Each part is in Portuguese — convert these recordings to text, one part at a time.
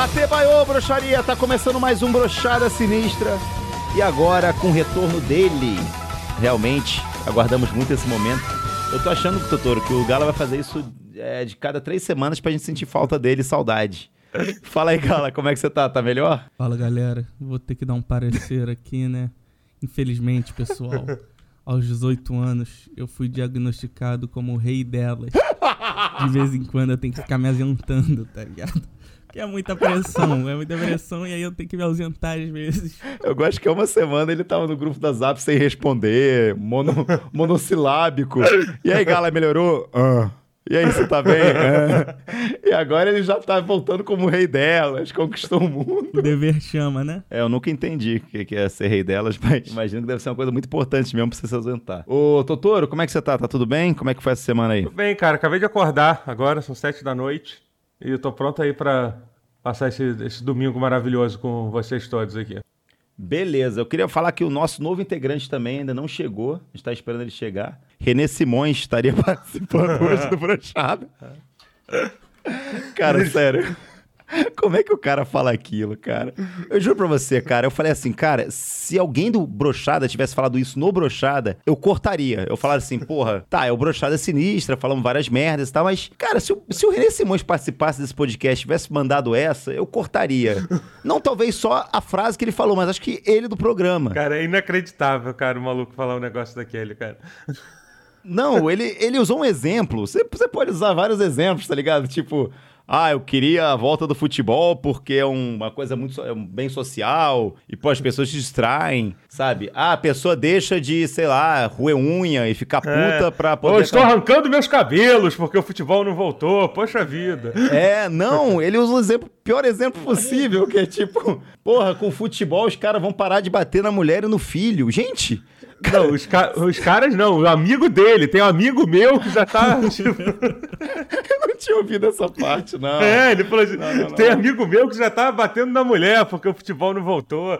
Zatebaiô, broxaria! Tá começando mais um Brochada Sinistra. E agora, com o retorno dele, realmente, aguardamos muito esse momento. Eu tô achando, Totoro, que o Gala vai fazer isso é, de cada três semanas pra gente sentir falta dele e saudade. Fala aí, Gala, como é que você tá? Tá melhor? Fala galera, vou ter que dar um parecer aqui, né? Infelizmente, pessoal, aos 18 anos eu fui diagnosticado como o rei delas. De vez em quando eu tenho que ficar me ausentando, tá ligado? Que é muita pressão, é muita pressão e aí eu tenho que me ausentar às vezes. Eu gosto que há uma semana ele tava no grupo da Zap sem responder, mono, monossilábico. E aí, Gala, melhorou? Ah. E aí, você tá bem? Ah. E agora ele já tá voltando como rei delas, conquistou o mundo. O dever chama, né? É, eu nunca entendi o que que é ser rei delas, mas imagino que deve ser uma coisa muito importante mesmo pra você se ausentar. Ô, Totoro, como é que você tá? Tá tudo bem? Como é que foi essa semana aí? Tudo bem, cara. Acabei de acordar agora, são sete da noite. E eu tô pronto aí pra passar esse, esse domingo maravilhoso com vocês todos aqui. Beleza, eu queria falar que o nosso novo integrante também ainda não chegou, a gente tá esperando ele chegar. Renê Simões estaria participando hoje do Brochado. Cara, sério. Como é que o cara fala aquilo, cara? Eu juro pra você, cara. Eu falei assim, cara, se alguém do Brochada tivesse falado isso no Brochada, eu cortaria. Eu falaria assim, porra, tá, é o Brochada sinistra, falamos várias merdas e tal, mas, cara, se o, se o René Simões participasse desse podcast tivesse mandado essa, eu cortaria. Não talvez só a frase que ele falou, mas acho que ele do programa. Cara, é inacreditável, cara, o maluco falar um negócio daquele, cara. Não, ele, ele usou um exemplo. Você, você pode usar vários exemplos, tá ligado? Tipo, ah, eu queria a volta do futebol porque é uma coisa muito é um bem social e, pô, as pessoas se distraem, sabe? Ah, a pessoa deixa de, sei lá, roer unha e ficar puta pra Pô, poder. estou arrancando meus cabelos porque o futebol não voltou. Poxa vida. É, não, ele usa o exemplo, pior exemplo possível, que é tipo, porra, com futebol os caras vão parar de bater na mulher e no filho. Gente, Não, os, ca- os caras não, o amigo dele. Tem um amigo meu que já tá. tipo, eu não tinha ouvido essa parte, não. é, ele falou assim: Não, não, não. tem amigo meu que já tá batendo na mulher porque o futebol não voltou.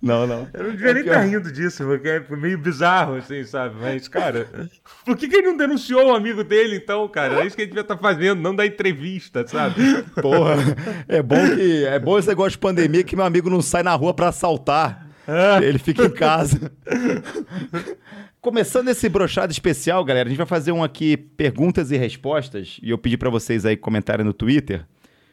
Não, não. Eu não devia nem É estar pior. rindo disso, porque é meio bizarro, assim, sabe? Mas, cara, por que, que ele não denunciou o amigo dele, então, cara? É isso que ele devia estar fazendo, não dar entrevista, sabe? Porra, é bom que é bom esse negócio de pandemia que meu amigo não sai na rua pra assaltar. É. Ele fica em casa. Começando esse brochado especial, galera, a gente vai fazer um aqui perguntas e respostas e eu pedi pra vocês aí comentarem no Twitter.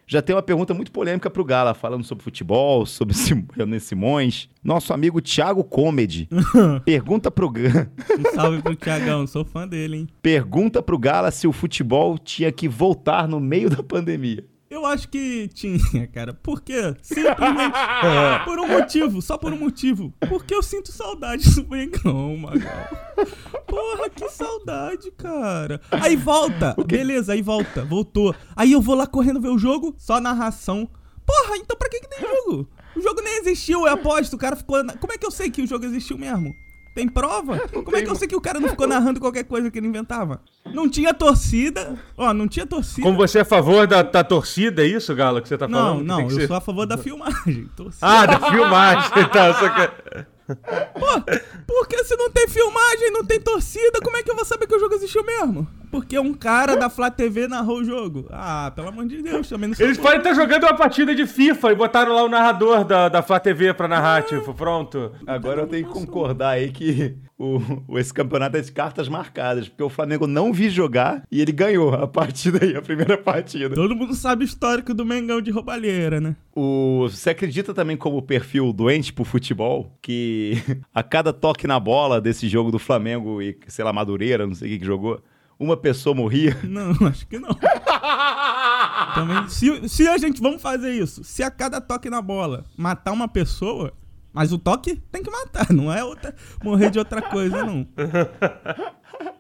Já tem uma pergunta muito polêmica pro Gala, falando sobre futebol, sobre René Simões. Nosso amigo Thiago Comedy pergunta pro Gala, Um salve pro Tiagão, sou fã dele, hein? pergunta pro Gala se o futebol tinha que voltar no meio da pandemia. Eu acho que tinha, cara. Por quê? Simplesmente por um motivo, só por um motivo. Porque eu sinto saudade do Mengão, Magal. Porra, que saudade, cara. Aí volta, beleza, aí volta, voltou. Aí eu vou lá correndo ver o jogo, só narração. Porra, então pra que que tem jogo? O jogo nem existiu, eu aposto. O cara ficou. na- Como é que eu sei que o jogo existiu mesmo? Tem prova? Como é que eu sei que o cara não ficou narrando qualquer coisa que ele inventava? Não tinha torcida. Ó, não tinha torcida. Como você é a favor da, da torcida, é isso, Galo, que você tá Não, falando? Não, tem que eu ser- sou a favor da filmagem. Torcida. Ah, da filmagem, tá, só que... Pô, porque se não tem filmagem, não tem torcida, como é que eu vou saber que o jogo existiu mesmo? Porque um cara da Flá TV narrou o jogo. Ah, pelo amor de Deus, também não sou Eles podem estar jogando uma partida de FIFA e botaram lá o narrador da, da Flá TV pra narrar, tipo, pronto. Agora eu tenho que concordar aí que o, o- esse campeonato é de cartas marcadas, porque o Flamengo não vi jogar e ele ganhou a partida aí, a primeira partida. Todo mundo sabe o histórico do Mengão de roubalheira, né? O, você acredita também como perfil doente pro futebol, que a cada toque na bola desse jogo do Flamengo e, sei lá, Madureira, não sei o que que jogou, uma pessoa morria? Não, acho que não. Também, se, se a gente, vamos fazer isso, se a cada toque na bola matar uma pessoa, mas o toque tem que matar, não é outra, morrer de outra coisa, não.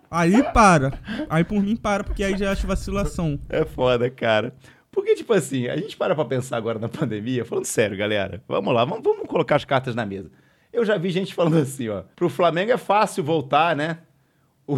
Aí para. Aí por mim para, porque aí já acho vacilação. É foda, cara. Porque, tipo assim, a gente para pra pensar agora na pandemia, falando sério, galera, vamos lá, vamos, vamos colocar as cartas na mesa. Eu já vi gente falando assim, ó, pro Flamengo é fácil voltar, né? O,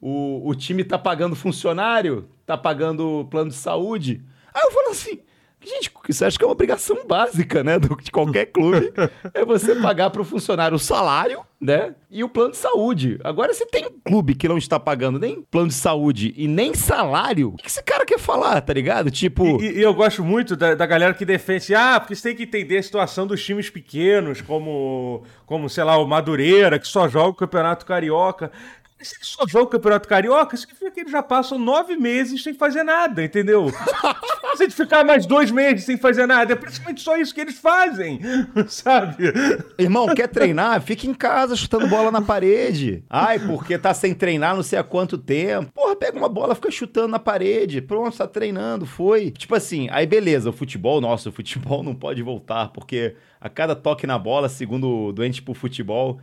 o, o time tá pagando funcionário, tá pagando plano de saúde. Aí eu falo assim, Gente, isso acho que é uma obrigação básica, né, do- de qualquer clube, é você pagar para o funcionário o salário, né, e o plano de saúde. Agora, se tem clube que não está pagando nem plano de saúde e nem salário, o que esse cara quer falar, tá ligado? Tipo, E, e eu gosto muito da, da galera que defende, ah, porque você tem que entender a situação dos times pequenos, como, como sei lá, o Madureira, que só joga o Campeonato Carioca. Se ele só joga o Campeonato Carioca, significa que eles já passam nove meses sem fazer nada, entendeu? Se de ficar mais dois meses sem fazer nada, é principalmente só isso que eles fazem, sabe? Irmão, quer treinar? Fica em casa chutando bola na parede. Ai, porque tá sem treinar não sei há quanto tempo. Porra, pega uma bola, fica chutando na parede. Pronto, tá treinando, foi. Tipo assim, aí beleza, o futebol, nossa, o futebol não pode voltar, porque a cada toque na bola, segundo o doente por futebol,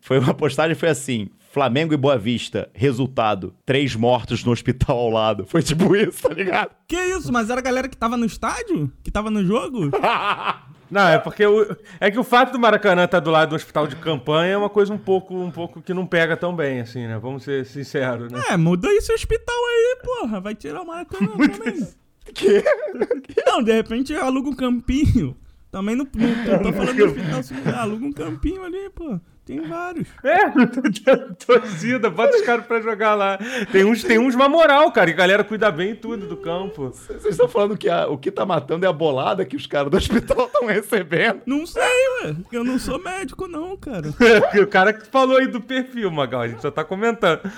foi uma postagem foi assim: Flamengo e Boa Vista, resultado: três mortos no hospital ao lado. Foi tipo isso, tá ligado? Que isso? Mas era a galera que tava no estádio? Que tava no jogo? Não, é porque o, é que o fato do Maracanã estar do lado do hospital de campanha é uma coisa um pouco, um pouco que não pega tão bem, assim, né? Vamos ser sinceros, né? É, muda esse hospital aí, porra. Vai tirar o Maracanã também. Que? Não, de repente aluga um campinho. Também não, não tô falando do hospital. Aluga um campinho ali, pô. Tem vários. É, torcida, bota os caras pra jogar lá. Tem uns, tem uns uma moral, cara, que a galera cuida bem e tudo do campo. Vocês estão falando que a- o que tá matando é a bolada que os caras do hospital estão recebendo? Não sei, ué. Eu não sou médico, não, cara. o cara que falou aí do perfil, Magal, a gente só tá comentando.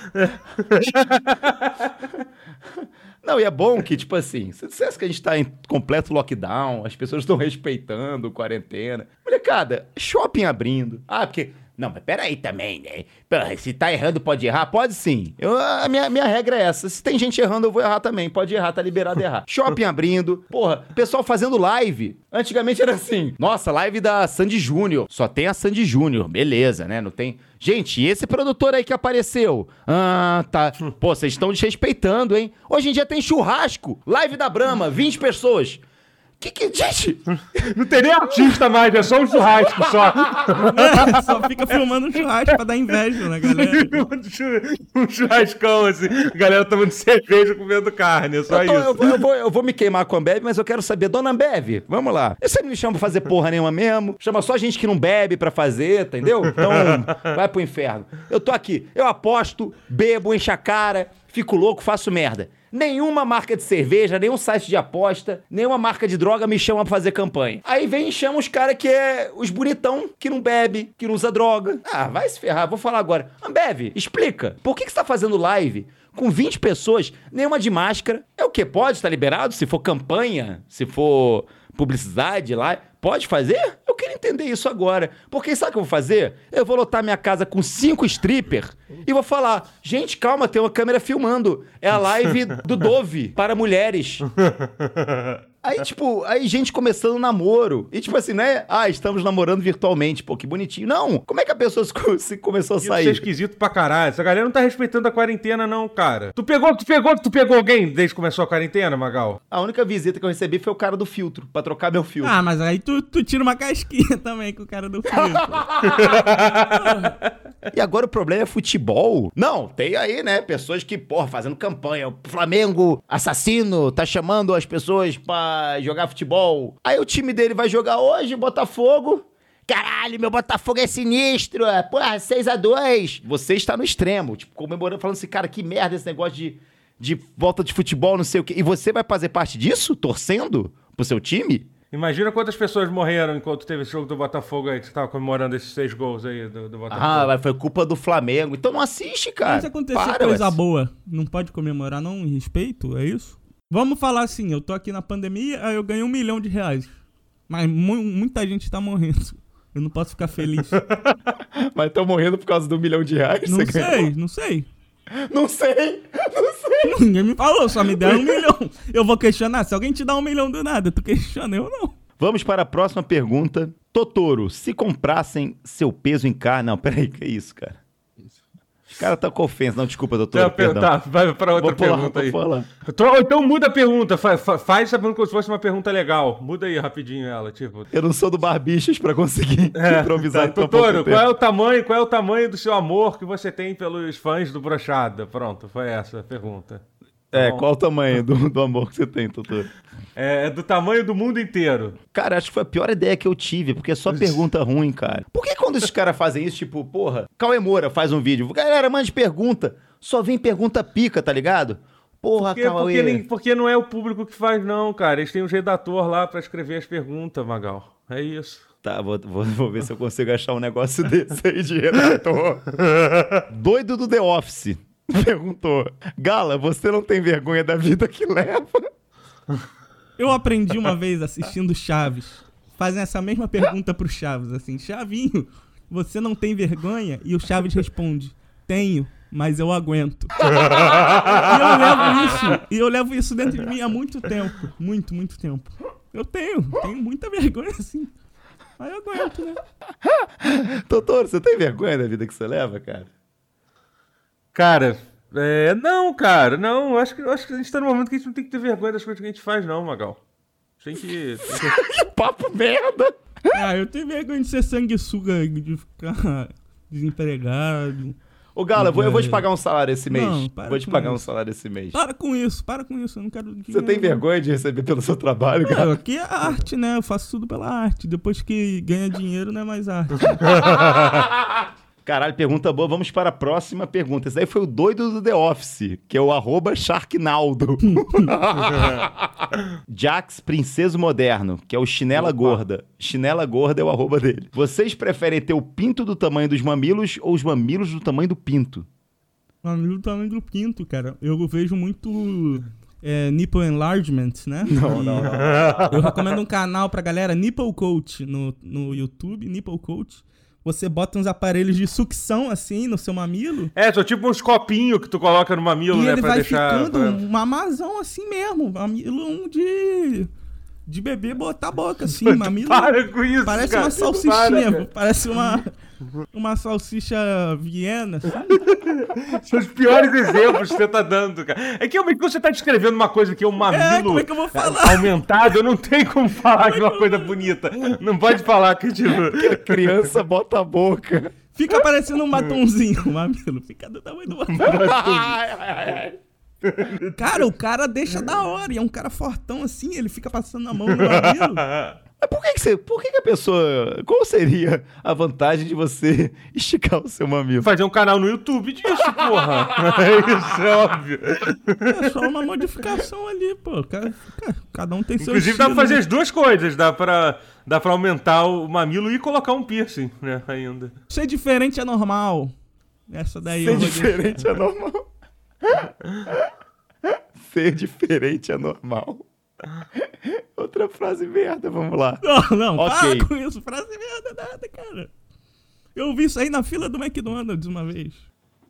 Não, e é bom que, tipo assim, se dissesse que a gente tá em completo lockdown, as pessoas estão respeitando quarentena. Molecada, shopping abrindo. Ah, porque. Não, mas peraí também, né? Se tá errando, pode errar? Pode sim. Eu, a minha, minha regra é essa. Se tem gente errando, eu vou errar também. Pode errar, tá liberado errar. Shopping abrindo. Porra, pessoal fazendo live. Antigamente era assim. Nossa, live da Sandy Júnior. Só tem a Sandy Júnior. Beleza, né? Não tem. Gente, e esse produtor aí que apareceu? Ah, tá. Pô, vocês estão desrespeitando, hein? Hoje em dia tem churrasco. Live da Brahma, 20 pessoas. Que que. Gente! Não tem nem artista mais, é só um churrasco só. É, só fica filmando um churrasco pra dar inveja na galera. um chu- um churrascão, assim. A galera tomando cerveja comendo carne, é só Eu, tô- eu isso. vou, eu vou- eu vou me queimar com a Ambev, mas eu quero saber, dona Ambev, vamos lá. Você não me chama pra fazer porra nenhuma mesmo? Chama só gente que não bebe pra fazer, entendeu? Então, vai pro inferno. Eu tô aqui, eu aposto, bebo, encho a cara, fico louco, faço merda. Nenhuma marca de cerveja, nenhum site de aposta, nenhuma marca de droga me chama pra fazer campanha. Aí vem e chama os caras que é os bonitão, que não bebe, que não usa droga. Ah, vai se ferrar, vou falar agora. Ambev, explica, por que, que você tá fazendo live com 20 pessoas, nenhuma de máscara. É o que? Pode estar liberado? Se for campanha, se for publicidade lá, pode fazer? Entender isso agora. Porque sabe o que eu vou fazer? Eu vou lotar minha casa com cinco stripper e vou falar: gente, calma, tem uma câmera filmando. É a live do Dove para mulheres. Aí, tipo, aí gente começando namoro. E, tipo assim, né? Ah, estamos namorando virtualmente. Pô, que bonitinho. Não, como é que a pessoa se, começou a Isso é sair? esquisito pra caralho. Essa galera não tá respeitando a quarentena, não, cara. Tu pegou, tu pegou, tu pegou alguém desde que começou a quarentena, Magal? A única visita que eu recebi foi o cara do filtro, pra trocar meu filtro. Ah, mas aí tu, tu tira uma casquinha também com o cara do filho. E agora o problema é futebol? Não, tem aí, né, pessoas que, porra, fazendo campanha. O Flamengo assassino tá chamando as pessoas pra jogar futebol. Aí o time dele vai jogar hoje, Botafogo. Caralho, meu Botafogo é sinistro. é, Porra, 6x2. Você está no extremo, tipo, comemorando, falando assim, cara, que merda esse negócio de, de volta de futebol, não sei o quê. E você vai fazer parte disso? Torcendo pro seu time? Imagina quantas pessoas morreram enquanto teve esse jogo do Botafogo aí, que você tava comemorando esses seis gols aí do, do Botafogo. Ah, mas foi culpa do Flamengo. Então não assiste, cara. Mas acontecer Para, coisa ué. boa, não pode comemorar, não? Em respeito? É isso? Vamos falar assim, eu tô aqui na pandemia, aí eu ganhei um milhão de reais. Mas mu- muita gente tá morrendo. Eu não posso ficar feliz. Mas estão morrendo por causa do milhão de reais? Não você ganhou? sei, não sei. Não sei, não sei. Ninguém me falou, só me deram um milhão. Eu vou questionar. Se alguém te dá um milhão do nada, tu questiona, eu não. Vamos para a próxima pergunta. Totoro, se comprassem seu peso em carne... Não, peraí, que isso, cara? Cara tá com ofensa. Não, desculpa, doutor, Tá, perdão. tá, vai pra outra Vou pergunta aí. Então, então muda a pergunta, fa- fa- faz essa pergunta como se fosse uma pergunta legal. Muda aí rapidinho ela, tipo. Eu não sou do Barbichas pra conseguir improvisar Tá, Totoro, tempo. qual é o tamanho, qual é o tamanho do seu amor que você tem pelos fãs do Brochada? Pronto, foi essa a pergunta. É, Bom. qual o tamanho do, do amor que você tem, doutor? É, é do tamanho do mundo inteiro. Cara, acho que foi a pior ideia que eu tive, porque é só pergunta ruim, cara. Por que quando esses caras fazem isso, tipo, porra, Cauê Moura faz um vídeo, galera, mande pergunta, só vem pergunta pica, tá ligado? Porra, Porque, Cauê. porque, nem- porque não é o público que faz, não, cara. Eles têm um redator lá pra escrever as perguntas, Magal. É isso. Tá, vou, vou, vou ver se eu consigo achar um negócio desse aí de redator. Doido do The Office perguntou: Gala, você não tem vergonha da vida que leva? Eu aprendi uma vez assistindo Chaves. Fazem essa mesma pergunta pro Chaves, assim, Chavinho, você não tem vergonha? E o Chaves responde, tenho, mas eu aguento. e eu levo isso, e eu levo isso dentro de mim há muito tempo. Muito, muito tempo. Eu tenho, tenho muita vergonha, assim. Mas eu aguento, né? Doutor, você tem vergonha da vida que você leva, cara? Cara, é, não, cara, não. Acho que, acho que a gente tá num momento que a gente não tem que ter vergonha das coisas que a gente faz, não, Magal. Tem que. tem que- Que papo merda! Ah, eu tenho vergonha de ser sanguessuga, de ficar desempregado. Ô, Gala, eu vou, eu vou te pagar um salário esse mês. Não, para vou te com pagar um isso. salário esse mês. Para com isso, para com isso, eu não quero Você tem vergonha de receber pelo seu trabalho, cara? Não, aqui é arte, né? Eu faço tudo pela arte. Depois que ganha dinheiro, não é mais arte. Caralho, pergunta boa. Vamos para a próxima pergunta. Esse aí foi o doido do The Office, que é o arroba Sharknaldo. Jax Princeso Moderno, que é o Chinela Opa. Gorda. Chinela Gorda é o arroba dele. Vocês preferem ter o pinto do tamanho dos mamilos ou os mamilos do tamanho do pinto? Amigo do tamanho do pinto, cara. Eu vejo muito é, nipple enlargement, né? Não, E não, não. Eu recomendo um canal pra galera, Nipple Coach, no, no YouTube, Nipple Coach. Você bota uns aparelhos de sucção, assim, no seu mamilo. É, são tipo uns copinhos que tu coloca no mamilo, e né? ele pra vai deixar. ficando pra- um mamazão assim mesmo. Mamilo um de... De bebê botar a boca, assim, mamilo. Para com isso, Parece cara. uma Para, salsichinha, cara. parece uma, uma salsicha viena, assim. São os piores exemplos que você tá dando, cara. É que realmente quando você tá descrevendo uma coisa que é um mamilo como é que eu vou falar? aumentado, eu não tenho como falar que é uma coisa bonita. Não pode falar que, tipo... Criança bota a boca. Fica parecendo um batonzinho o mamilo. Fica do tamanho do batom. Cara, o cara deixa da hora. E é um cara fortão assim, ele fica passando a mão no mamilo. Mas por que, que você. Por que, que a pessoa. Qual seria a vantagem de você esticar o seu mamilo? Fazer um canal no YouTube disso, porra. É isso, é óbvio. É só uma modificação ali, pô. Cada, cada um tem seu Inclusive dá pra estilo, fazer né? as duas coisas. Dá pra, dá pra aumentar o mamilo e colocar um piercing, né, ainda. Ser diferente é normal. Essa daí Ser eu diferente é normal. Ser diferente é normal. Outra frase merda, vamos lá. Não, não, Ok. para com isso. Frase merda nada, cara. Eu vi isso aí na fila do McDonald's uma vez.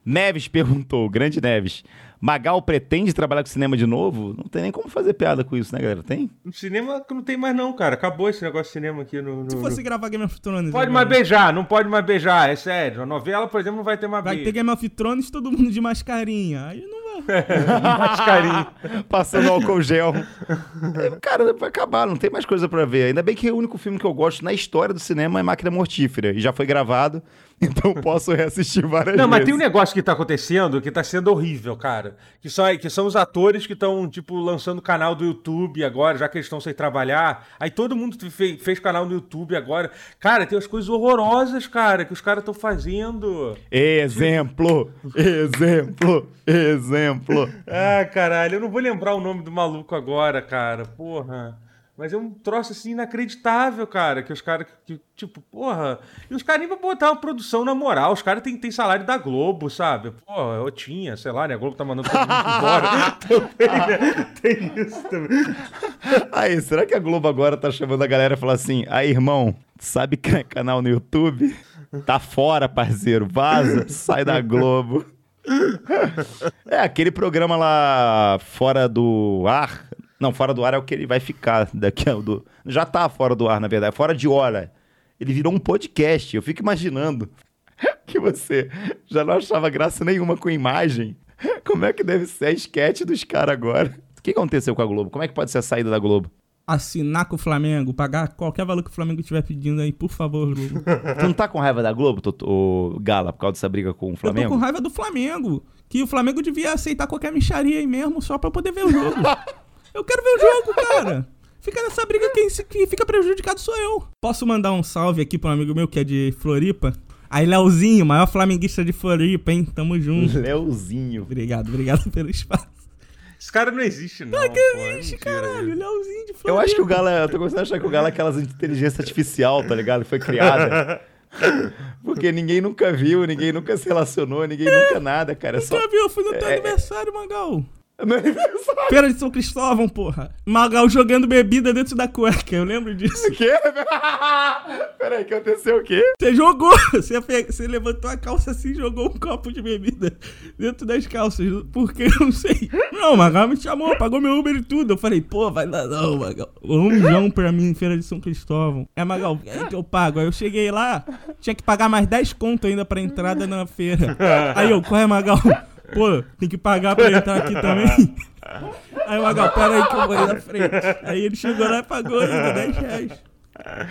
Neves perguntou, grande Neves. Magal pretende trabalhar com cinema de novo? Não tem nem como fazer piada com isso, né, galera? Tem? No cinema não tem mais não, cara. Acabou esse negócio de cinema aqui no... no- Se fosse gravar Game of Thrones. Pode agora, mais beijar, não pode mais beijar, é sério. A novela, por exemplo, não vai ter mais Vai ter. Game of Thrones todo mundo de mascarinha. Aí não Passando álcool gel. É, Cara, vai acabar, não tem mais coisa pra ver. Ainda bem que o único filme que eu gosto na história do cinema é Máquina Mortífera. E já foi gravado, então posso reassistir várias Não, vezes. mas tem um negócio que tá acontecendo que tá sendo horrível, cara. Que são, que são os atores que estão, tipo, lançando canal do YouTube agora, já que eles estão sem trabalhar. Aí todo mundo fe- fez canal no YouTube agora. Cara, tem umas coisas horrorosas, cara, que os caras estão fazendo. Exemplo, exemplo, exemplo. Ah, caralho, eu não vou lembrar o nome do maluco agora, cara. Porra. Mas é um troço assim inacreditável, cara. Que os caras, que, tipo, porra. E os caras nem vão botar uma produção na moral. Os caras têm, têm salário da Globo, sabe? Porra, eu tinha, sei lá, né? A Globo tá mandando todo mundo embora. também, né? Tem isso também. Aí, será que a Globo agora tá chamando a galera e falando assim: aí, irmão, sabe que é canal no YouTube? Tá fora, parceiro, vaza, sai da Globo. É, aquele programa lá fora do ar. Não, fora do ar é o que ele vai ficar daqui a do. Já tá fora do ar, na verdade, fora de hora. Ele virou um podcast. Eu fico imaginando que você já não achava graça nenhuma com imagem. Como é que deve ser a esquete dos caras agora? O que aconteceu com a Globo? Como é que pode ser a saída da Globo? Assinar com o Flamengo, pagar qualquer valor que o Flamengo estiver pedindo aí, por favor, Globo. Tu não tá com raiva da Globo, ô, Gala, por causa dessa briga com o Eu tô Flamengo? com raiva do Flamengo. que o Flamengo devia aceitar qualquer micharia aí mesmo só pra poder ver o jogo. Eu quero ver o jogo, cara. Fica nessa briga, quem se- que fica prejudicado sou eu. Posso mandar um salve aqui pra um amigo meu que é de Floripa? Aí, Leozinho, maior flamenguista de Floripa, hein? Tamo junto. Leozinho. Obrigado, obrigado pelo espaço. Esse cara não existe, não. Não pô, é existe, mentira caralho. isso. Leozinho de Floripa. Eu acho que o Galo, é- eu tô começando a achar que o Galo é aquelas inteligência artificial, tá ligado? Foi criada. Porque ninguém nunca viu, ninguém nunca se relacionou, ninguém nunca nada, cara. É só. Já viu? Eu fui no teu É- aniversário, Magal. Aniversário. Feira de São Cristóvão, porra. Magal jogando bebida dentro da cueca, eu lembro disso. O quê? Peraí, que aconteceu o quê? Você jogou, você, você levantou a calça assim e jogou um copo de bebida dentro das calças. Por que? Eu não sei. Não, Magal me chamou, pagou meu Uber e tudo. Eu falei, pô, vai dar não, Magal. Um João pra mim, Feira de São Cristóvão. É, Magal, é que eu pago. Aí eu cheguei lá, tinha que pagar mais 10 conto ainda pra entrada na feira. Aí eu, qual é, Magal? Pô, tem que pagar pra entrar aqui também. Aí o Magal, pera aí que eu vou aí na frente. Aí ele chegou lá e pagou ainda 10 reais.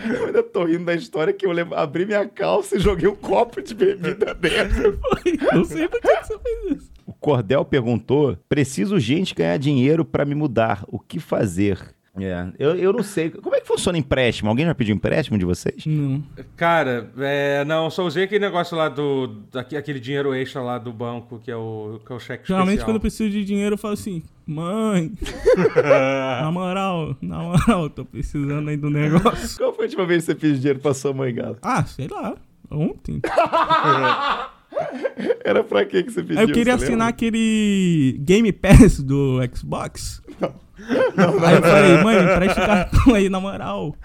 Eu ainda tô rindo da história que eu abri minha calça e joguei um copo de bebida dentro. Não sei por que que você fez isso. O Cordel perguntou: preciso gente ganhar dinheiro pra me mudar. O que fazer? É, eu, eu não sei. Como é que funciona empréstimo? Alguém já pediu empréstimo de vocês? Não. Cara, é, não, só usei aquele negócio lá do. daque- aquele dinheiro extra lá do banco, que é o, que é o cheque Geralmente especial. quando eu preciso de dinheiro eu falo assim, mãe, na moral, na moral, tô precisando aí do negócio. Qual foi a última vez que você pediu dinheiro pra sua mãe, Galo? Ah, sei lá, ontem. Era pra quê que você pediu? Eu queria assinar lembra? aquele Game Pass do Xbox. Aí eu falei, mãe, empresta o cartão aí, na moral.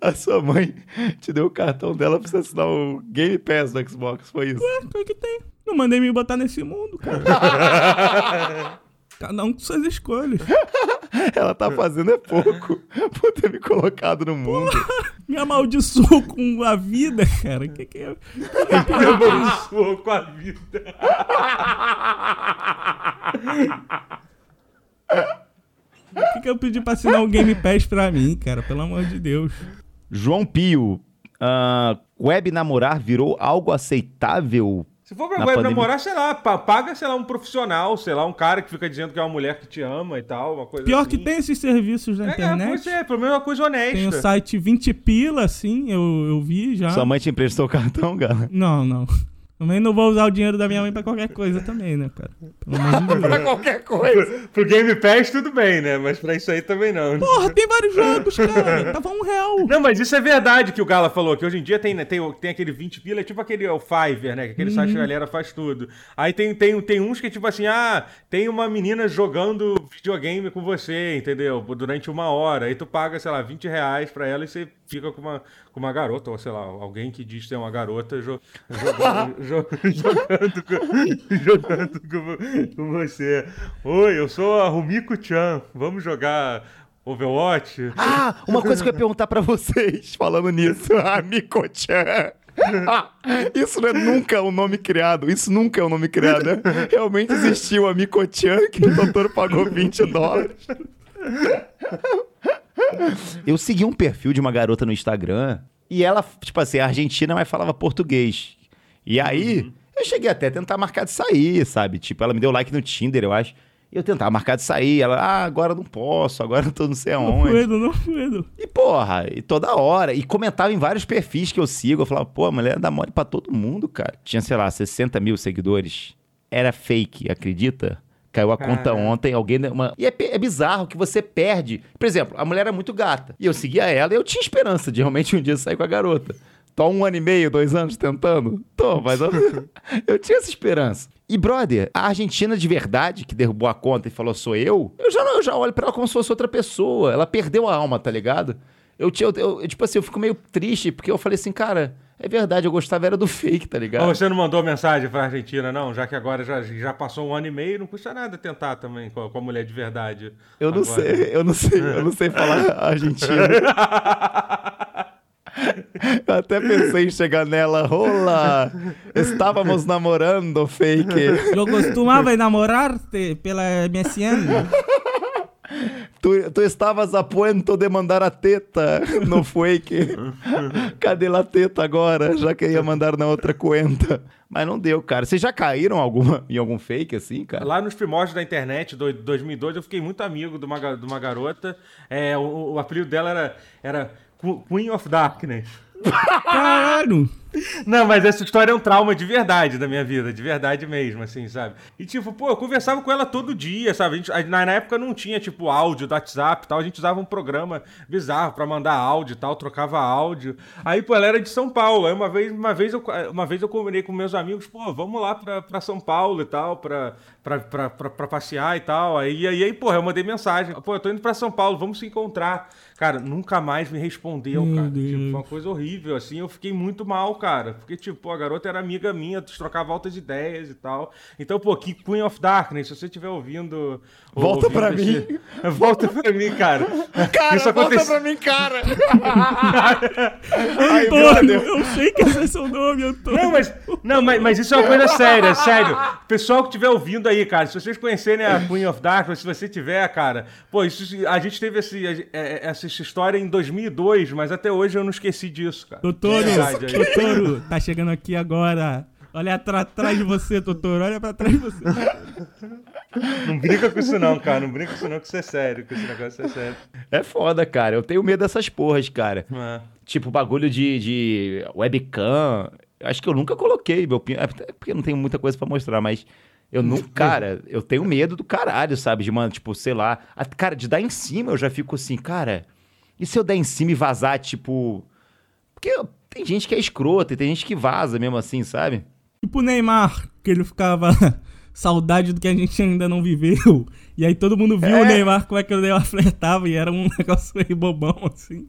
A sua mãe te deu o cartão dela pra você assinar o Game Pass do Xbox, foi isso? Ué, o que tem? Não mandei me botar nesse mundo, cara. Cada um com suas escolhas. Ela tá fazendo é pouco por ter me colocado no mundo. Me amaldiçoou com a vida, cara. Que que é? Eu abençoo com a vida. O que, que eu pedi pra assinar o Game Pass pra mim, cara? Pelo amor de Deus. João Pio, ah, web namorar virou algo aceitável? Se for pra Na web pandemia. namorar, sei lá, pa- paga, sei lá, um profissional, sei lá, um cara que fica dizendo que é uma mulher que te ama e tal, uma coisa Pior assim. que tem esses serviços na É, internet. pois é, pelo menos é uma coisa honesta. Tem o site 20 pila, assim, eu, eu vi já. Sua mãe te emprestou o cartão, Gala? Não, não. Também não vou usar o dinheiro da minha mãe pra qualquer coisa também, né, cara? Pelo amor de Deus. qualquer coisa. Pro Game Pass tudo bem, né? Mas pra isso aí também não. Porra, tem vários jogos, cara. Tava um real. Não, mas isso é verdade que o Gala falou, que hoje em dia tem, né, tem, tem aquele 20 pila, é tipo aquele é o Fiverr, né? que Aquele site que a galera faz tudo. Aí tem, tem, tem uns que é tipo assim, ah, tem uma menina jogando videogame com você, entendeu? Durante uma hora. Aí tu paga, sei lá, 20 reais pra ela e você fica com uma, com uma garota, ou sei lá, alguém que diz ter uma garota jo- jogando, jo- jogando, com, jogando com, com você. Oi, eu sou a Rumiko-chan, vamos jogar Overwatch? Ah, uma coisa que eu ia perguntar pra vocês, falando nisso. Ah, Miko-chan. Ah, isso não é nunca um nome criado. Isso nunca é um nome criado. né? Realmente existiu a Miko-chan que o doutor pagou 20 dólares. Eu segui um perfil de uma garota no Instagram e ela, tipo assim, é argentina, mas falava português. E aí, eu cheguei até a tentar marcar de sair, sabe? Tipo, ela me deu like no Tinder, eu acho. E eu tentava marcar de sair. Ela, ah, agora não posso, agora eu tô não sei Não aonde. puedo, não puedo. E porra, e toda hora. E comentava em vários perfis que eu sigo. Eu falava, pô, a mulher dá mole pra todo mundo, cara. Tinha, sei lá, 60 mil seguidores. Era fake, acredita? Caiu a conta Caraca. ontem, alguém. Uma... E é, é bizarro que você perde. Por exemplo, a mulher era muito gata. E eu seguia ela e eu tinha esperança de realmente um dia sair com a garota. Tô um ano e meio, dois anos tentando? Tô, mas eu, eu tinha essa esperança. E, brother, a Argentina de verdade, que derrubou a conta e falou sou eu, eu já, eu já olho pra ela como se fosse outra pessoa. Ela perdeu a alma, tá ligado? Eu, eu, eu, tipo assim, eu fico meio triste, porque eu falei assim, cara, é verdade, eu gostava era do fake, tá ligado? Mas você não mandou mensagem pra Argentina, não? Já que agora já, já passou um ano e meio, não custa nada tentar também com a, com a mulher de verdade. Eu não agora. sei, eu não sei, eu não sei falar argentino. Eu até pensei em chegar nela, rola, estávamos namorando, fake. Eu costumava enamorar-te pela MSN. Tu, tu estavas a ponto de mandar a teta no fake. Cadê a teta agora? Já queria mandar na outra conta. Mas não deu, cara. Vocês já caíram alguma, em algum fake assim, cara? Lá nos primórdios da internet, do 2002, eu fiquei muito amigo de uma, de uma garota. É, o, o apelido dela era, era Qu- Queen of Darkness. Caralho! Não, mas essa história é um trauma de verdade da minha vida, de verdade mesmo, assim, sabe? E tipo, pô, eu conversava com ela todo dia, sabe? Gente, na, na época não tinha, tipo, áudio do WhatsApp e tal, a gente usava um programa bizarro pra mandar áudio e tal, trocava áudio. Aí, pô, ela era de São Paulo, aí uma vez, uma vez, eu, uma vez eu combinei com meus amigos, pô, vamos lá pra, pra São Paulo e tal, pra, pra, pra, pra, pra passear e tal. Aí, aí, aí, pô, eu mandei mensagem, pô, eu tô indo pra São Paulo, vamos se encontrar. Cara, nunca mais me respondeu, Meu cara. Deus. Tipo, foi uma coisa horrível, assim, eu fiquei muito mal, cara. Porque, tipo, pô, a garota era amiga minha, tu trocava altas ideias e tal. Então, pô, que Queen of Darkness, se você estiver ouvindo... Volta ouvindo pra esse- Volta pra mim, cara. Cara, Isso volta aconteceu- pra mim, cara! Aí, Antônio, eu sei que esse é seu nome, Antônio. Não, mas, não mas, mas isso é uma coisa séria, sério. Pessoal que estiver ouvindo aí, cara, se vocês conhecerem a Queen of Darkness, se você tiver, cara, pô, isso, a gente teve esse, é, essa história em 2002, mas até hoje eu não esqueci disso, cara. Totoro, aí. Totoro, tá chegando aqui agora. Olha atrás de você, Totoro. Olha pra trás de você. Não brinca com isso não, cara. Não brinca com isso não, que isso é sério, que esse negócio é sério. É foda, cara. Eu tenho medo dessas porras, cara. É. Tipo, bagulho de, de webcam. Acho que eu nunca coloquei meu pin. É porque não tenho muita coisa pra mostrar, mas. Eu nunca. Cara, eu tenho medo do caralho, sabe? De, mano, tipo, sei lá. a- Cara, de dar em cima eu já fico assim, cara. E se eu der em cima e vazar, tipo. Porque tem gente que é escrota e tem gente que vaza mesmo assim, sabe? Tipo o Neymar, que ele ficava saudade do que a gente ainda não viveu. E aí todo mundo viu É. o Neymar, como é que o Neymar flertava, e era um negócio meio bobão, assim.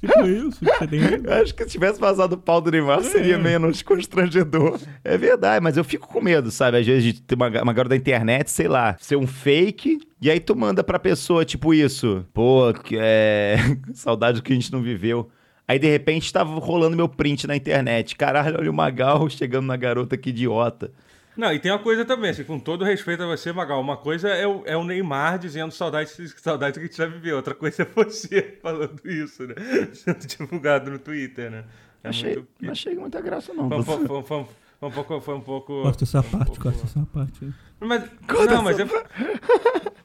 Tipo isso, que você tem acho que se tivesse vazado o pau do Neymar seria menos constrangedor. É verdade, mas eu fico com medo, sabe? Às vezes de ter uma, uma garota da internet, sei lá, ser um fake, e aí tu manda pra pessoa, tipo isso. Pô, que é. Saudade do que a gente não viveu. Aí, de repente, tava rolando meu print na internet. Caralho, olha o Magal chegando na garota, que idiota. Não, e tem uma coisa também, assim, com todo respeito a você, Magal, uma coisa é o, é o Neymar dizendo saudade, saudade que a gente já viveu, outra coisa é você falando isso, né? Sendo divulgado no Twitter, né? É achei, muito... Não achei muita graça, não. Foi, um pouco- foi, um- pouco... Foi um pouco... Corta essa foi um parte, pouco- corta essa parte. Mas, Corta não, mas é... essa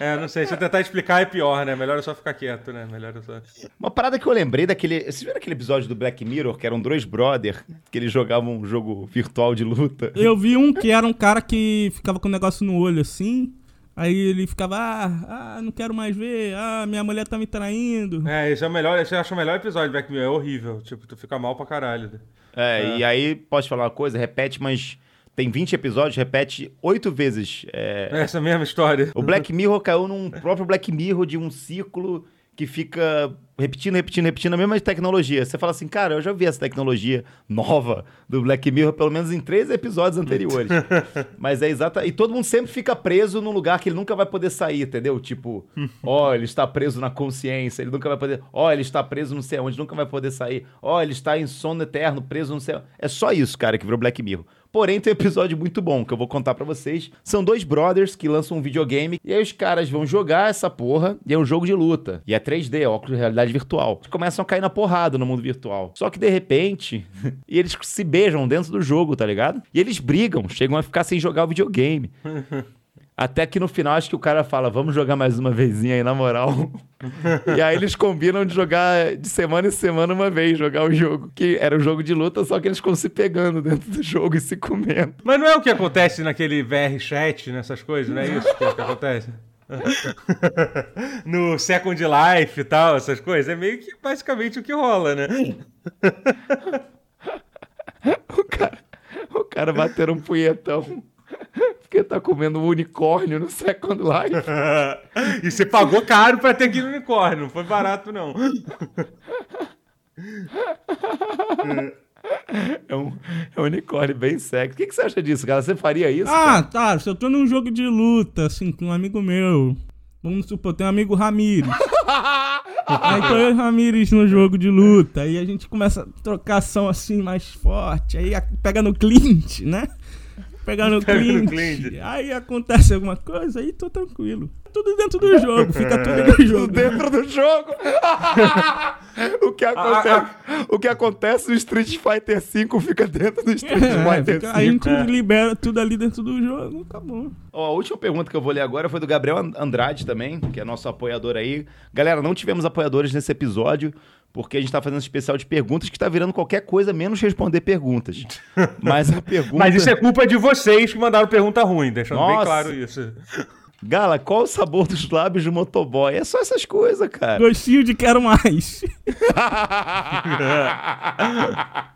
É, não sei, se eu tentar explicar é pior, né? Melhor eu só ficar quieto, né? Melhor eu só... Uma parada que eu lembrei daquele. Vocês viram aquele episódio do Black Mirror, que eram dois brother, que eles jogavam um jogo virtual de luta? Eu vi um que era um cara que ficava com um negócio no olho assim. Aí ele ficava, ah, ah, não quero mais ver, ah, minha mulher tá me traindo. É, esse é o melhor, esse eu acho o melhor episódio, Black Mirror, é horrível, tipo, tu fica mal pra caralho. É, e aí, posso falar uma coisa? Repete, mas tem 20 episódios, repete oito vezes. É, Essa mesma história. O Black Mirror caiu num próprio Black Mirror de um ciclo que fica repetindo, repetindo, repetindo a mesma tecnologia. Você fala assim, cara, eu já vi essa tecnologia nova do Black Mirror pelo menos em três episódios anteriores. Mas é exata. E todo mundo sempre fica preso num lugar que ele nunca vai poder sair, entendeu? Tipo, ó, ele está preso na consciência, ele nunca vai poder. Ó, ele está preso não sei onde, nunca vai poder sair. Ó, ele está em sono eterno, preso não sei onde. É só isso, cara, que virou Black Mirror. Porém, tem um episódio muito bom que eu vou contar pra vocês. São dois brothers que lançam um videogame e aí os caras vão jogar essa porra e é um jogo de luta. E é 3D, óculos de realidade virtual. Eles começam a cair na porrada no mundo virtual. Só que de repente, e eles se beijam dentro do jogo, tá ligado? E eles brigam, chegam a ficar sem jogar o videogame. Até que no final acho que o cara fala, vamos jogar mais uma vezinha aí, na moral. e aí eles combinam de jogar de semana em semana uma vez, jogar o jogo. Que era um jogo de luta, só que eles ficam se pegando dentro do jogo e se comendo. Mas não é o que acontece naquele VR chat, nessas coisas, não é isso que, é que acontece? no Second Life e tal, essas coisas. É meio que basicamente o que rola, né? O cara, o cara bateram um punhetão. Porque tá comendo um unicórnio no Second Life. e você pagou caro pra ter aquele unicórnio, não foi barato, não. É um, é um unicórnio bem sexy. O que, que você acha disso, cara? Você faria isso? Ah, cara? tá, se eu tô num jogo de luta, assim, com um amigo meu. Vamos supor, tem um amigo Ramires. Aí tô eu e o Ramires no jogo de luta. Aí a gente começa a trocação assim mais forte. Aí pega no Clint, né? Pegar no cliente. Aí acontece alguma coisa, aí tô tranquilo. Tudo dentro do jogo, fica tudo dentro do jogo. Dentro do jogo. o, que acontece, o que acontece no Street Fighter V fica dentro do Street É, Fighter fica- a gente V. libera tudo ali dentro do jogo, acabou. Ó, a última pergunta que eu vou ler agora foi do Gabriel And- Andrade também, que é nosso apoiador aí. Galera, não tivemos apoiadores nesse episódio, porque a gente tá fazendo um especial de perguntas que tá virando qualquer coisa menos responder perguntas. Mas a pergunta. Mas isso é culpa de vocês que mandaram pergunta ruim, deixando bem Nossa. claro isso. Gala, qual o sabor dos lábios do motoboy? É só essas coisas, cara. Gostinho de quero mais.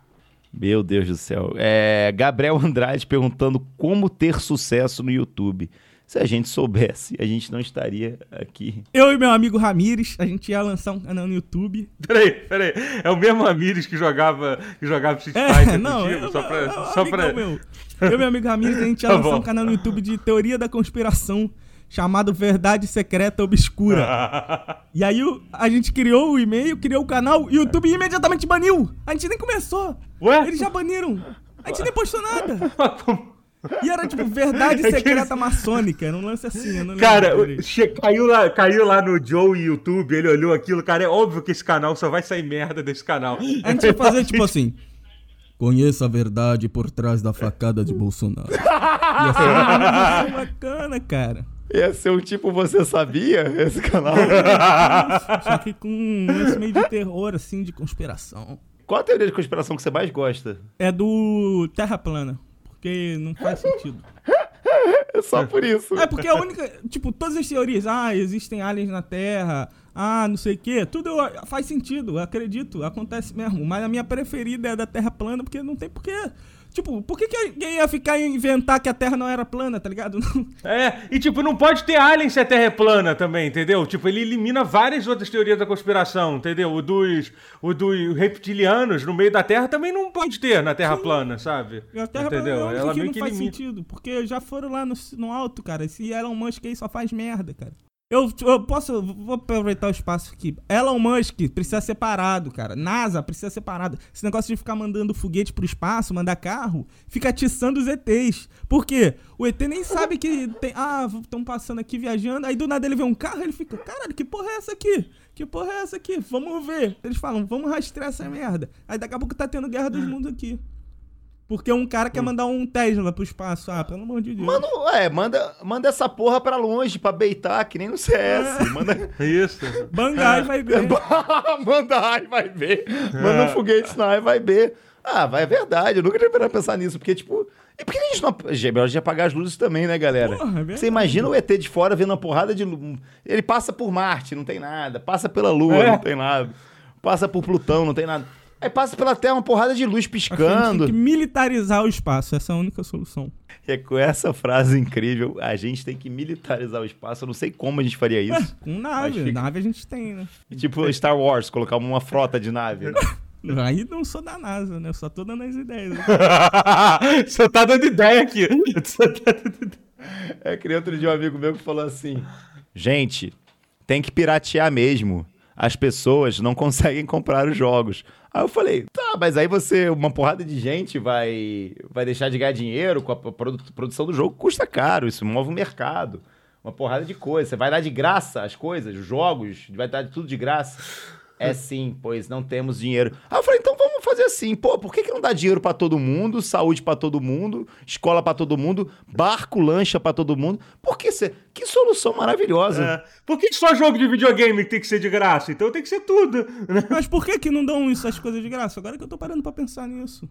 Meu Deus do céu. É, Gabriel Andrade perguntando como ter sucesso no YouTube. Se a gente soubesse, a gente não estaria aqui. Eu e meu amigo Ramires, a gente ia lançar um canal no YouTube. Peraí, peraí. É o mesmo Amires que jogava, que jogava Street É, Fighter não, contigo? eu, só pra... eu- só pra... meu. Eu e meu amigo Ramires, a gente ia Tá lançar bom. um canal no YouTube de teoria da conspiração chamado Verdade Secreta Obscura. E aí a gente criou o e-mail, criou o canal e o YouTube imediatamente baniu. A gente nem começou. Ué? Eles já baniram. A gente nem postou nada. E era tipo Verdade Secreta Maçônica. Era um lance assim, eu não lembro Cara, caiu lá, caiu lá no Joe YouTube, ele olhou aquilo, cara, é óbvio que esse canal só vai sair merda desse canal. A gente ia fazer tipo assim. Conheça a verdade por trás da facada de Bolsonaro. Ia ser uma coisa bacana, cara. Ia ser um tipo Você Sabia? Esse canal. Só que com um lance meio de terror, assim, de conspiração. Qual a teoria de conspiração que você mais gosta? É do Terra Plana. Porque não faz sentido. É só por isso. É porque a única. Tipo, todas as teorias. Ah, existem aliens na Terra. Ah, não sei o quê. Tudo faz sentido, acredito. Acontece mesmo. Mas a minha preferida é a da Terra plana, porque não tem porquê. Tipo, por que, que alguém ia ficar e inventar que a Terra não era plana, tá ligado? Não- É, e tipo, não pode ter alien se a Terra é plana também, entendeu? Tipo, ele elimina várias outras teorias da conspiração, entendeu? O dos, o dos reptilianos no meio da Terra também não pode ter na Terra plana, sabe? E a Terra entendeu? plana é Ela que não que faz elimina. sentido. Porque já foram lá no, no alto, cara. Esse Elon Musk aí só faz merda, cara. Eu, eu posso. Vou aproveitar o espaço aqui. Elon Musk precisa ser parado, cara. NASA precisa ser parado. Esse negócio de ficar mandando foguete pro espaço, mandar carro, fica atiçando os ETs. Por quê? O ET nem sabe que tem. Ah, estão passando aqui viajando. Aí do nada ele vê um carro ele fica: Caralho, que porra é essa aqui? Que porra é essa aqui? Vamos ver. Eles falam: Vamos rastrear essa merda. Aí daqui a pouco tá tendo guerra dos mundos aqui. Porque um cara quer mandar um Tesla pro espaço. Ah, pelo amor de Deus. Mano, é, manda, manda essa porra pra longe, pra beitar, que nem no CS. Manda, Isso. Bangai vai ver. manda A e vai ver. Manda um foguete na vai ver. Ah, vai, é verdade. Eu nunca tinha parado pensar nisso, porque, tipo. E por que a gente não. Melhor de apagar as luzes também, né, galera? Porra, é. Você imagina o ET de fora vendo uma porrada de. Ele passa por Marte, não tem nada. Passa pela Lua, É. não tem nada. Passa por Plutão, não tem nada. Aí passa pela Terra uma porrada de luz que a gente piscando. tem que militarizar o espaço. Essa é a única solução. E é com essa frase incrível, a gente tem que militarizar o espaço. Eu não sei como a gente faria isso. Com nave. Fica- Nave a gente tem, né? tipo Star Wars, colocar uma frota de nave. né? Aí não sou da NASA, né? Eu só tô dando as ideias. né? Só tá dando ideia aqui. Só tá dando ideia. É que nem outro dia um amigo meu que falou assim: Gente, tem que piratear mesmo. As pessoas não conseguem comprar os jogos. Aí eu falei, tá, mas aí você, uma porrada de gente vai, vai deixar de ganhar dinheiro com a produ- produção do jogo, custa caro, isso move o mercado. Uma porrada de coisa. Você vai dar de graça as coisas, os jogos, vai dar tudo de graça. É sim, pois não temos dinheiro. Aí eu falei, então vamos fazer assim, pô, por que, que não dá dinheiro pra todo mundo, saúde pra todo mundo, escola pra todo mundo, barco, lancha pra todo mundo? Por que cê... Que solução maravilhosa. É. Por que só jogo de videogame tem que ser de graça? Então tem que ser tudo. né? Mas por que que não dão isso, essas coisas de graça? Agora que eu tô parando pra pensar nisso.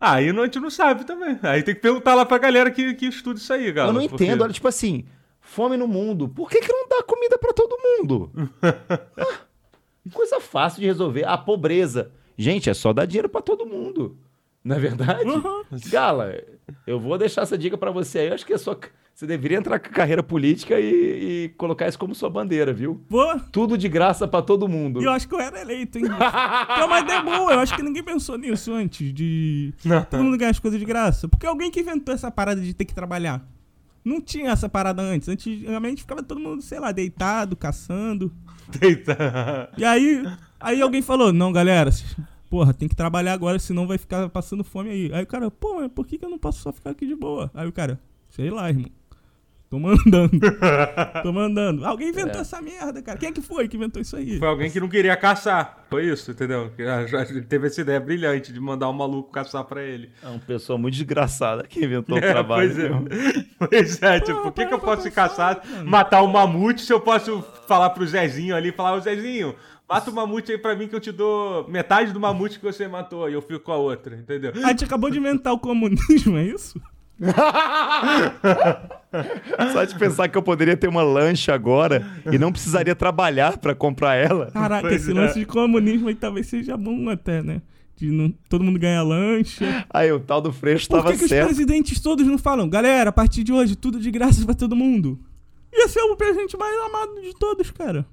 Aí não- a gente não sabe também. Aí tem que perguntar lá pra galera que, que estuda isso aí, galera. eu não entendo, olha, tipo assim, fome no mundo, por que, que não dá comida pra todo mundo? Ah, coisa fácil de resolver. A pobreza. Gente, é só dar dinheiro pra todo mundo. Não é verdade? Uhum. Gala, eu vou deixar essa dica pra você aí. Eu acho que é só. Você deveria entrar com a carreira política e, e colocar isso como sua bandeira, viu? Vou. Tudo de graça pra todo mundo. Eu acho que eu era eleito, hein? é uma ideia boa. Eu acho que ninguém pensou nisso antes de Não. todo mundo ganhar as coisas de graça. Porque alguém que inventou essa parada de ter que trabalhar. Não tinha essa parada antes. Antigamente ficava todo mundo, sei lá, deitado, caçando. Deita. E aí, aí alguém falou: Não, galera, porra, tem que trabalhar agora, senão vai ficar passando fome aí. Aí o cara, pô, mas por que, que eu não posso só ficar aqui de boa? Aí o cara, sei lá, irmão. Tô mandando. Tô mandando. Alguém inventou É. essa merda, cara. Quem é que foi que inventou isso aí? Foi alguém que não queria caçar. Foi isso, entendeu? Ele teve essa ideia brilhante de mandar um maluco caçar pra ele. É uma pessoa muito desgraçada que inventou o É, trabalho. pois é. Pois é, tipo, por que, que eu posso caçar, mano. matar um mamute se eu posso falar pro Zezinho ali, falar, ô Zezinho, mata o mamute aí pra mim que eu te dou metade do mamute que você matou e eu fico com a outra, entendeu? A gente acabou de inventar o comunismo, é isso? Só de pensar que eu poderia ter uma lancha agora e não precisaria trabalhar pra comprar ela. Caraca, Pois esse é. lance de comunismo aí talvez seja bom até, né? De não, todo mundo ganhar lancha. Aí o tal do Freixo Por tava que, que os certo. presidentes todos não falam, galera, a partir de hoje, tudo de graça pra todo mundo? Ia ser o presidente mais amado de todos, cara.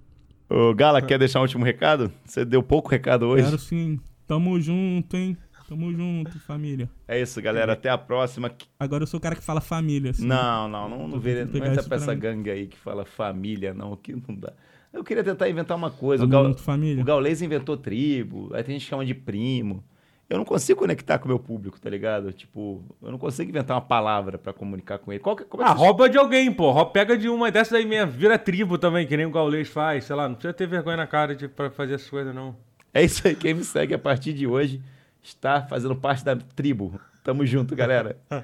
Ô, Gala, quer deixar um último recado? Você deu pouco recado hoje. Quero sim. Tamo junto, hein? Tamo junto, família. É isso, galera. Até a próxima. Agora eu sou o cara que fala família, assim. Não, não, não, não, vê, tentando não entra pra essa mim. gangue aí que fala família, não, que não dá. Eu queria tentar inventar uma coisa. Tamo O, junto, família. o Gaulês inventou tribo, aí tem gente que chama de primo. Eu não consigo conectar com o meu público, tá ligado? Tipo, eu não consigo inventar uma palavra pra comunicar com ele. Qual que, como é que Ah, vocês- rouba de alguém, pô. Pega de uma dessas aí mesmo. Vira tribo também, que nem o Gaulês faz. Sei lá, não precisa ter vergonha na cara de, pra fazer essas coisas, não. É isso aí, quem me segue a partir de hoje está fazendo parte da tribo. Tamo junto, galera.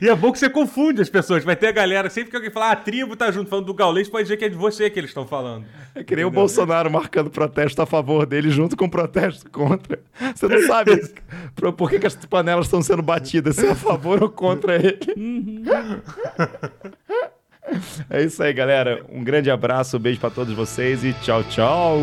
E é bom que você confunde as pessoas. Vai ter a galera, sempre que alguém falar, ah, a tribo tá junto falando do Gaulês, pode dizer que é de você que eles estão falando. É que nem o Bolsonaro marcando protesto a favor dele junto com protesto contra. Você não sabe por, que, que as panelas estão sendo batidas, se é a favor ou contra ele. É isso aí, galera. Um grande abraço, um beijo pra todos vocês e tchau, tchau.